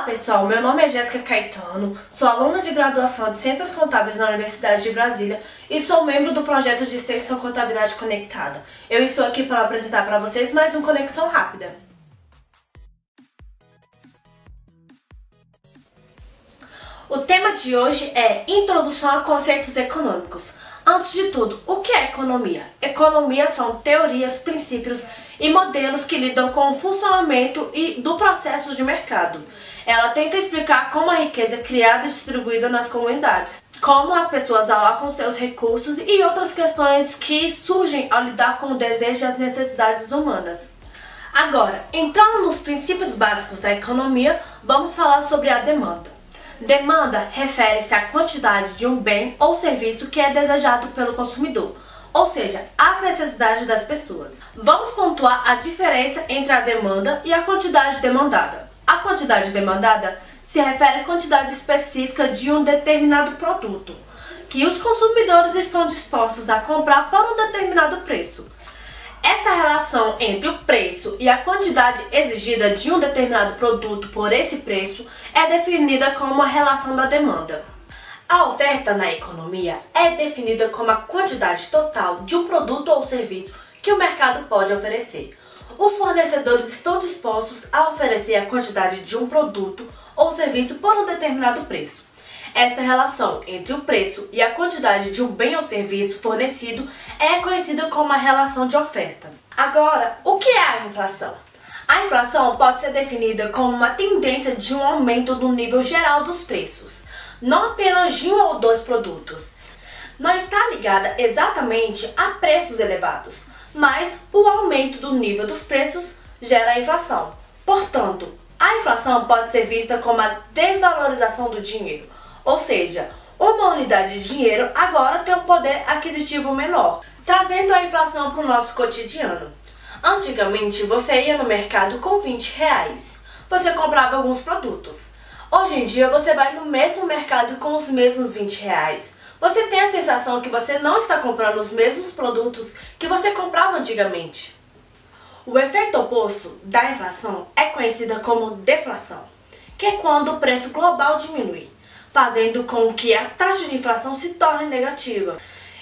Olá pessoal, meu nome é Jéssica Caetano, sou aluna de graduação de Ciências Contábeis na Universidade de Brasília e sou membro do projeto de extensão Contabilidade Conectada. Eu estou aqui para apresentar para vocês mais um Conexão Rápida. O tema de hoje é Introdução a Conceitos Econômicos. Antes de tudo, o que é economia? Economia são teorias, princípios e modelos que lidam com o funcionamento e do processo de mercado. Ela tenta explicar como a riqueza é criada e distribuída nas comunidades, como as pessoas alocam seus recursos e outras questões que surgem ao lidar com o desejo e as necessidades humanas. Agora, entrando nos princípios básicos da economia, vamos falar sobre a demanda. Demanda refere-se à quantidade de um bem ou serviço que é desejado pelo consumidor ou seja, as necessidades das pessoas. Vamos pontuar a diferença entre a demanda e a quantidade demandada. A quantidade demandada se refere à quantidade específica de um determinado produto, que os consumidores estão dispostos a comprar por um determinado preço. Esta relação entre o preço e a quantidade exigida de um determinado produto por esse preço é definida como a relação da demanda. A oferta na economia é definida como a quantidade total de um produto ou serviço que o mercado pode oferecer. Os fornecedores estão dispostos a oferecer a quantidade de um produto ou serviço por um determinado preço. Esta relação entre o preço e a quantidade de um bem ou serviço fornecido é conhecida como a relação de oferta. Agora, o que é a inflação? A inflação pode ser definida como uma tendência de um aumento no nível geral dos preços não apenas de um ou dois produtos. Não está ligada exatamente a preços elevados, mas o aumento do nível dos preços gera a inflação. Portanto, a inflação pode ser vista como a desvalorização do dinheiro, ou seja, uma unidade de dinheiro agora tem um poder aquisitivo menor, trazendo a inflação para o nosso cotidiano. Antigamente, você ia no mercado com 20 reais. Você comprava alguns produtos. Hoje em dia você vai no mesmo mercado com os mesmos 20 reais. Você tem a sensação que você não está comprando os mesmos produtos que você comprava antigamente. O efeito oposto da inflação é conhecida como deflação, que é quando o preço global diminui, fazendo com que a taxa de inflação se torne negativa.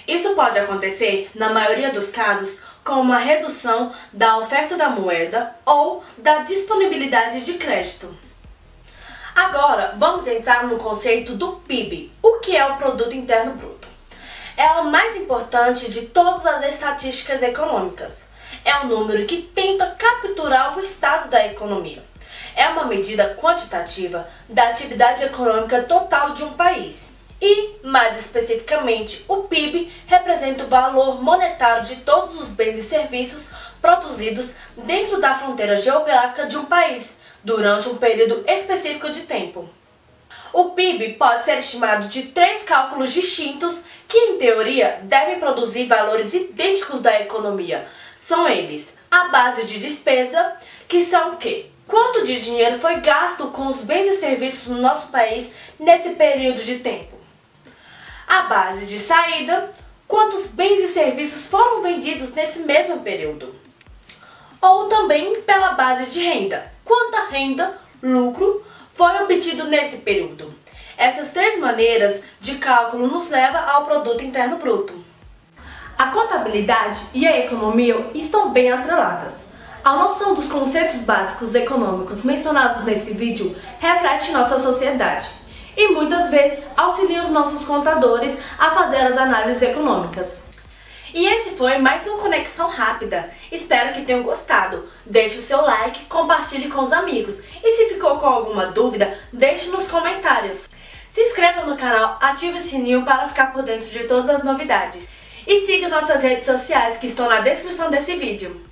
Isso pode acontecer, na maioria dos casos, com uma redução da oferta da moeda ou da disponibilidade de crédito. Agora, vamos entrar no conceito do PIB. O que é o Produto Interno Bruto? É o mais importante de todas as estatísticas econômicas. É um número que tenta capturar o estado da economia. É uma medida quantitativa da atividade econômica total de um país. E, mais especificamente, o PIB representa o valor monetário de todos os bens e serviços produzidos dentro da fronteira geográfica de um país, durante um período específico de tempo. O PIB pode ser estimado de três cálculos distintos que, em teoria, devem produzir valores idênticos da economia. São eles a base de despesa, que são o quê? Quanto de dinheiro foi gasto com os bens e serviços no nosso país nesse período de tempo? A base de saída, quantos bens e serviços foram vendidos nesse mesmo período? Ou também pela base de renda, quanta renda, lucro, foi obtido nesse período. Essas três maneiras de cálculo nos levam ao produto interno bruto. A contabilidade e a economia estão bem atreladas. A noção dos conceitos básicos econômicos mencionados nesse vídeo reflete nossa sociedade e muitas vezes auxilia os nossos contadores a fazer as análises econômicas. E esse foi mais um Conexão Rápida. Espero que tenham gostado. Deixe o seu like, compartilhe com os amigos. E se ficou com alguma dúvida, deixe nos comentários. Se inscreva no canal, ative o sininho para ficar por dentro de todas as novidades. E siga nossas redes sociais que estão na descrição desse vídeo.